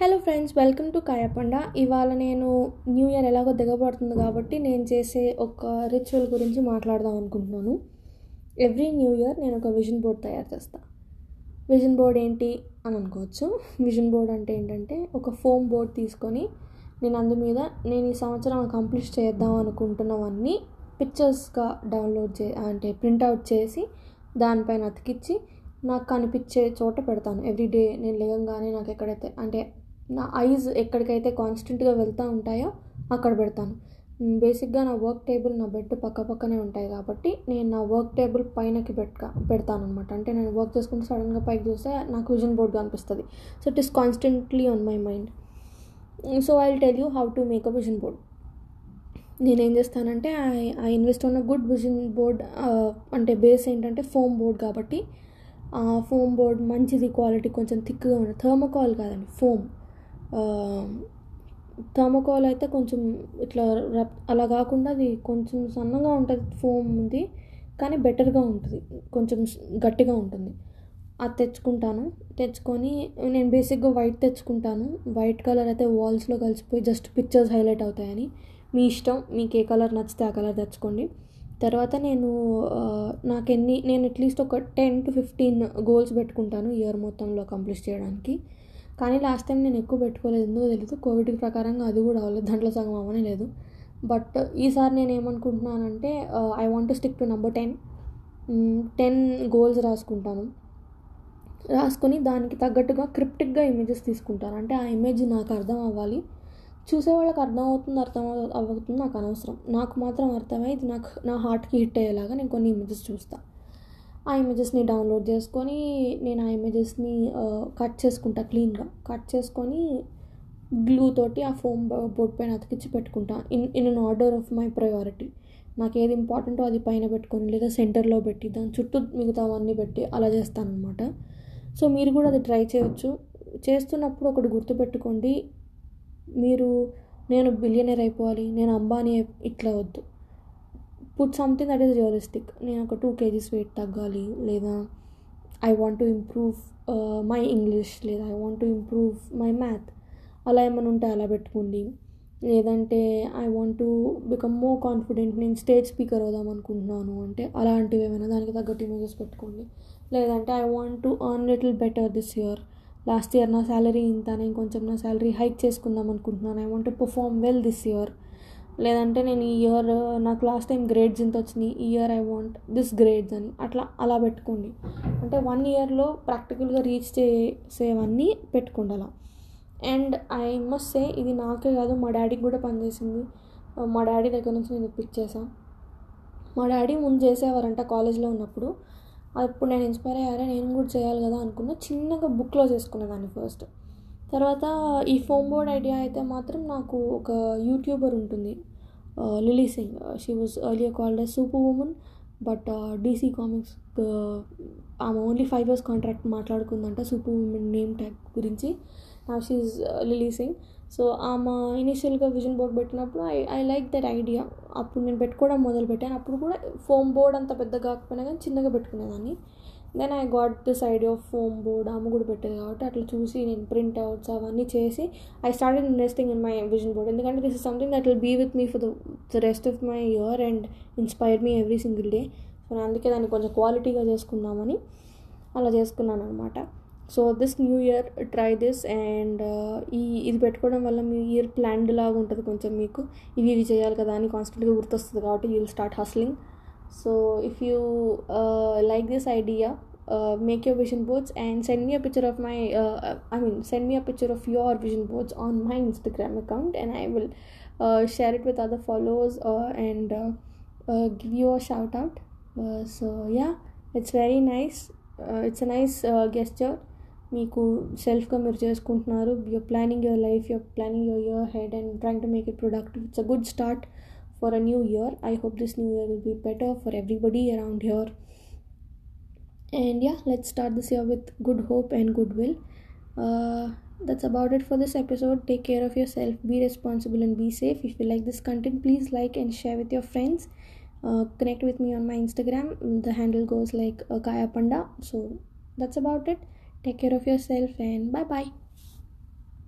Hello friends welcome to కాయపండ ఇవాళ నేను న్యూ ఇయర్ ఎలాగో దిగబడుతుంది కాబట్టి నేను చేసే ఒక రిచువల్ గురించి మాట్లాడదాం అనుకుంటున్నాను. ఎవ్రీ న్యూ ఇయర్ నేను ఒక విజన్ బోర్డ్ తయారు చేస్తాను విజన్ బోర్డ్ ఏంటి అని అనుకోవచ్చు. విజన్ బోర్డ్ అంటే ఏంటంటే ఒక ఫోమ్ బోర్డ్ తీసుకొని నేను అందు మీద నేను ఈ సంవత్సరం కంప్లీట్ చేద్దాం అనుకుంటున్నవన్నీ పిక్చర్స్గా డౌన్లోడ్ చే అంటే ప్రింట్అవుట్ చేసి దానిపైన అతికిచ్చి నాకు కనిపించే చోట పెడతాను. ఎవ్రీడే నేను లేగంగానే నాకు ఎక్కడైతే అంటే నా ఐజ్ ఎక్కడికైతే కాన్స్టెంట్గా వెళ్తూ ఉంటాయో అక్కడ పెడతాను. బేసిక్గా నా వర్క్ టేబుల్ నా బెడ్ పక్క పక్కనే ఉంటాయి కాబట్టి నేను నా వర్క్ టేబుల్ పైనకి పెట్టుక పెడతాను అనమాట అంటే నేను వర్క్ చేసుకుంటే సడన్గా పైకి చూస్తే నాకు విజన్ బోర్డ్ కనిపిస్తుంది. So it is constantly on my mind so I tell you how to make a vision board నేనేం చేస్తానంటే I I invest on good vision board అంటే బేస్ ఏంటంటే ఫోమ్ బోర్డ్ కాబట్టి ఫోమ్ బోర్డ్ మంచిది quality కొంచెం థిక్గా ఉంటుంది థర్మోకాల్ కాదండి ఫోమ్ థర్మోకాల్ అయితే కొంచెం ఇట్లా రబ్ అలా కాకుండా అది కొంచెం సన్నగా ఉంటుంది ఫోమ్ ఉంది కానీ బెటర్గా ఉంటుంది. కొంచెం గట్టిగా ఉంటుంది. అది తెచ్చుకుంటాను. తెచ్చుకొని నేను బేసిక్గా వైట్ తెచ్చుకుంటాను. వైట్ కలర్ అయితే వాల్స్లో కలిసిపోయి జస్ట్ పిక్చర్స్ హైలైట్ అవుతాయని. మీ ఇష్టం. మీకు ఏ కలర్ నచ్చితే ఆ కలర్ తెచ్చుకోండి. తర్వాత నేను నాకు ఎన్ని నేను అట్లీస్ట్ ఒక టెన్ టు ఫిఫ్టీన్ గోల్స్ పెట్టుకుంటాను ఇయర్ మొత్తంలో కంప్లీట్ చేయడానికి. కానీ లాస్ట్ టైం నేను ఎక్కువ పెట్టుకోలేదు. ఎందుకో తెలియదు కోవిడ్ ప్రకారంగా అది కూడా అవ్వలేదు. దాంట్లో సగం అవ్వనే లేదు. బట్ ఈసారి నేను ఏమనుకుంటున్నానంటే I want to stick to number ten ten goals రాసుకుంటాను. రాసుకొని దానికి తగ్గట్టుగా క్రిప్టిక్గా ఇమేజెస్ తీసుకుంటాను. అంటే ఆ ఇమేజ్ నాకు అర్థం అవ్వాలి. చూసే వాళ్ళకి అర్థం అవుతుంది అర్థం అవుతుంది నాకు అనవసరం. నాకు మాత్రం అర్థమై ఇది నాకు నా హార్ట్కి హిట్ అయ్యేలాగా నేను కొన్ని ఇమేజెస్ చూస్తాను ఆ ఇమేజెస్ని డౌన్లోడ్ చేసుకొని నేను ఆ ఇమేజెస్ని కట్ చేసుకుంటా క్లీన్గా. కట్ చేసుకొని గ్లూ తోటి ఆ ఫోమ్ బోర్డ్ పైన అతికిచ్చి పెట్టుకుంటా. In in an order of my priority. నాకు ఏది ఇంపార్టెంటో అది పైన పెట్టుకొని లేదా సెంటర్లో పెట్టి దాని చుట్టూ మిగతావన్నీ పెట్టి అలా చేస్తాను అనమాట సో మీరు కూడా అది ట్రై చేయొచ్చు. చేస్తున్నప్పుడు ఒకటి గుర్తుపెట్టుకోండి. మీరు నేను బిలియనర్ అయిపోవాలి నేను అంబానీ ఇట్లా వద్దు. Put something that is realistic నేను ఒక టూ కేజీస్ వెయిట్ తగ్గాలి లేదా I want to improve my English లేదా I want to improve my math అలా ఏమైనా ఉంటే అలా పెట్టుకోండి. లేదంటే I want to become more confident నేను స్టేజ్ స్పీకర్ అవుదాం అనుకుంటున్నాను అంటే అలాంటివి ఏమైనా దానికి తగ్గట్టు ఇమేజెస్ పెట్టుకోండి. లేదంటే I want to earn little better this year last year నా శాలరీ ఇంత నేను కొంచెం నా శాలరీ హైక్ చేసుకుందాం అనుకుంటున్నాను. I want to perform well this year లేదంటే నేను ఈ ఇయర్ నాకు లాస్ట్ టైం గ్రేడ్స్ ఇంత వచ్చినాయి ఈ year I want this grades అని. అట్లా అలా పెట్టుకోండి. అంటే వన్ ఇయర్లో ప్రాక్టికల్గా రీచ్ చేసేవన్నీ పెట్టుకోండి అలా అండ్ ఐ మస్ట్ సే ఇది నాకే కాదు మా డాడీకి కూడా పనిచేసింది మా డాడీ దగ్గర నుంచి నేను పిక్ మా డాడీ ముందు చేసేవారంట కాలేజ్లో ఉన్నప్పుడు. అప్పుడు నేను ఇన్స్పైర్ అయ్యారా నేను కూడా చేయాలి కదా అనుకున్న. చిన్నగా బుక్లో చేసుకునేదాన్ని ఫస్ట్ తర్వాత ఈ ఫోమ్ బోర్డ్ ఐడియా అయితే మాత్రం నాకు ఒక యూట్యూబర్ ఉంటుంది Lilly Singh. She was earlier called a super woman but DC comics ఆమె ఓన్లీ ఫైవ్ ఇయర్స్ కాంట్రాక్ట్ మాట్లాడుకుందంట సూపర్ ఉమెన్ నేమ్ ట్యాగ్ గురించి నా షీఈ్ లిలీ సింగ్. సో ఆమె ఇనిషియల్గా విజన్ బోర్డ్ పెట్టినప్పుడు I I like that idea అప్పుడు నేను పెట్టుకోవడం మొదలు పెట్టాను అప్పుడు కూడా ఫోమ్ బోర్డ్ అంత పెద్ద కాకపోయినా కానీ చిన్నగా పెట్టుకునేదాన్ని. Then I got this idea of foam board ఆమె కూడా పెట్టేది కాబట్టి అట్లా చూసి నేను ప్రింట్ అవుట్స్ అవన్నీ చేసి I start investing in my vision board ఎందుకంటే this is something that will be with me for the rest of my year and inspire me every single day so నేను అందుకే దాన్ని కొంచెం క్వాలిటీగా చేసుకుందామని అలా చేసుకున్నాను అనమాట so this new year try this and ఈ ఇది పెట్టుకోవడం వల్ల మీ ఇయర్ ప్లాన్డ్ లాగా ఉంటుంది కొంచెం మీకు. ఇవి ఇవి చేయాలి కదా అని కాన్స్టెంట్గా గుర్తొస్తుంది కాబట్టి you will start hustling so if you like this idea make your vision boards and send me a picture of my uh, i mean send me a picture of your vision boards on my instagram account and i will uh, share it with other followers uh, and give you a shout out so yeah it's very nice it's a nice gesture మీకు సెల్ఫ్గా మీరు చేసుకుంటున్నారు your planning your life your planning your year ahead and trying to make it productive it's a good start for a new year. I hope this new year will be better for everybody around here. And yeah let's start this year with good hope and goodwill. Uh, that's about it for this episode. Take care of yourself. Be responsible and be safe. If you like this content please like and share with your friends. Uh, connect with me on my instagram. The handle goes like uh, kaya panda. So that's about it. Take care of yourself and bye bye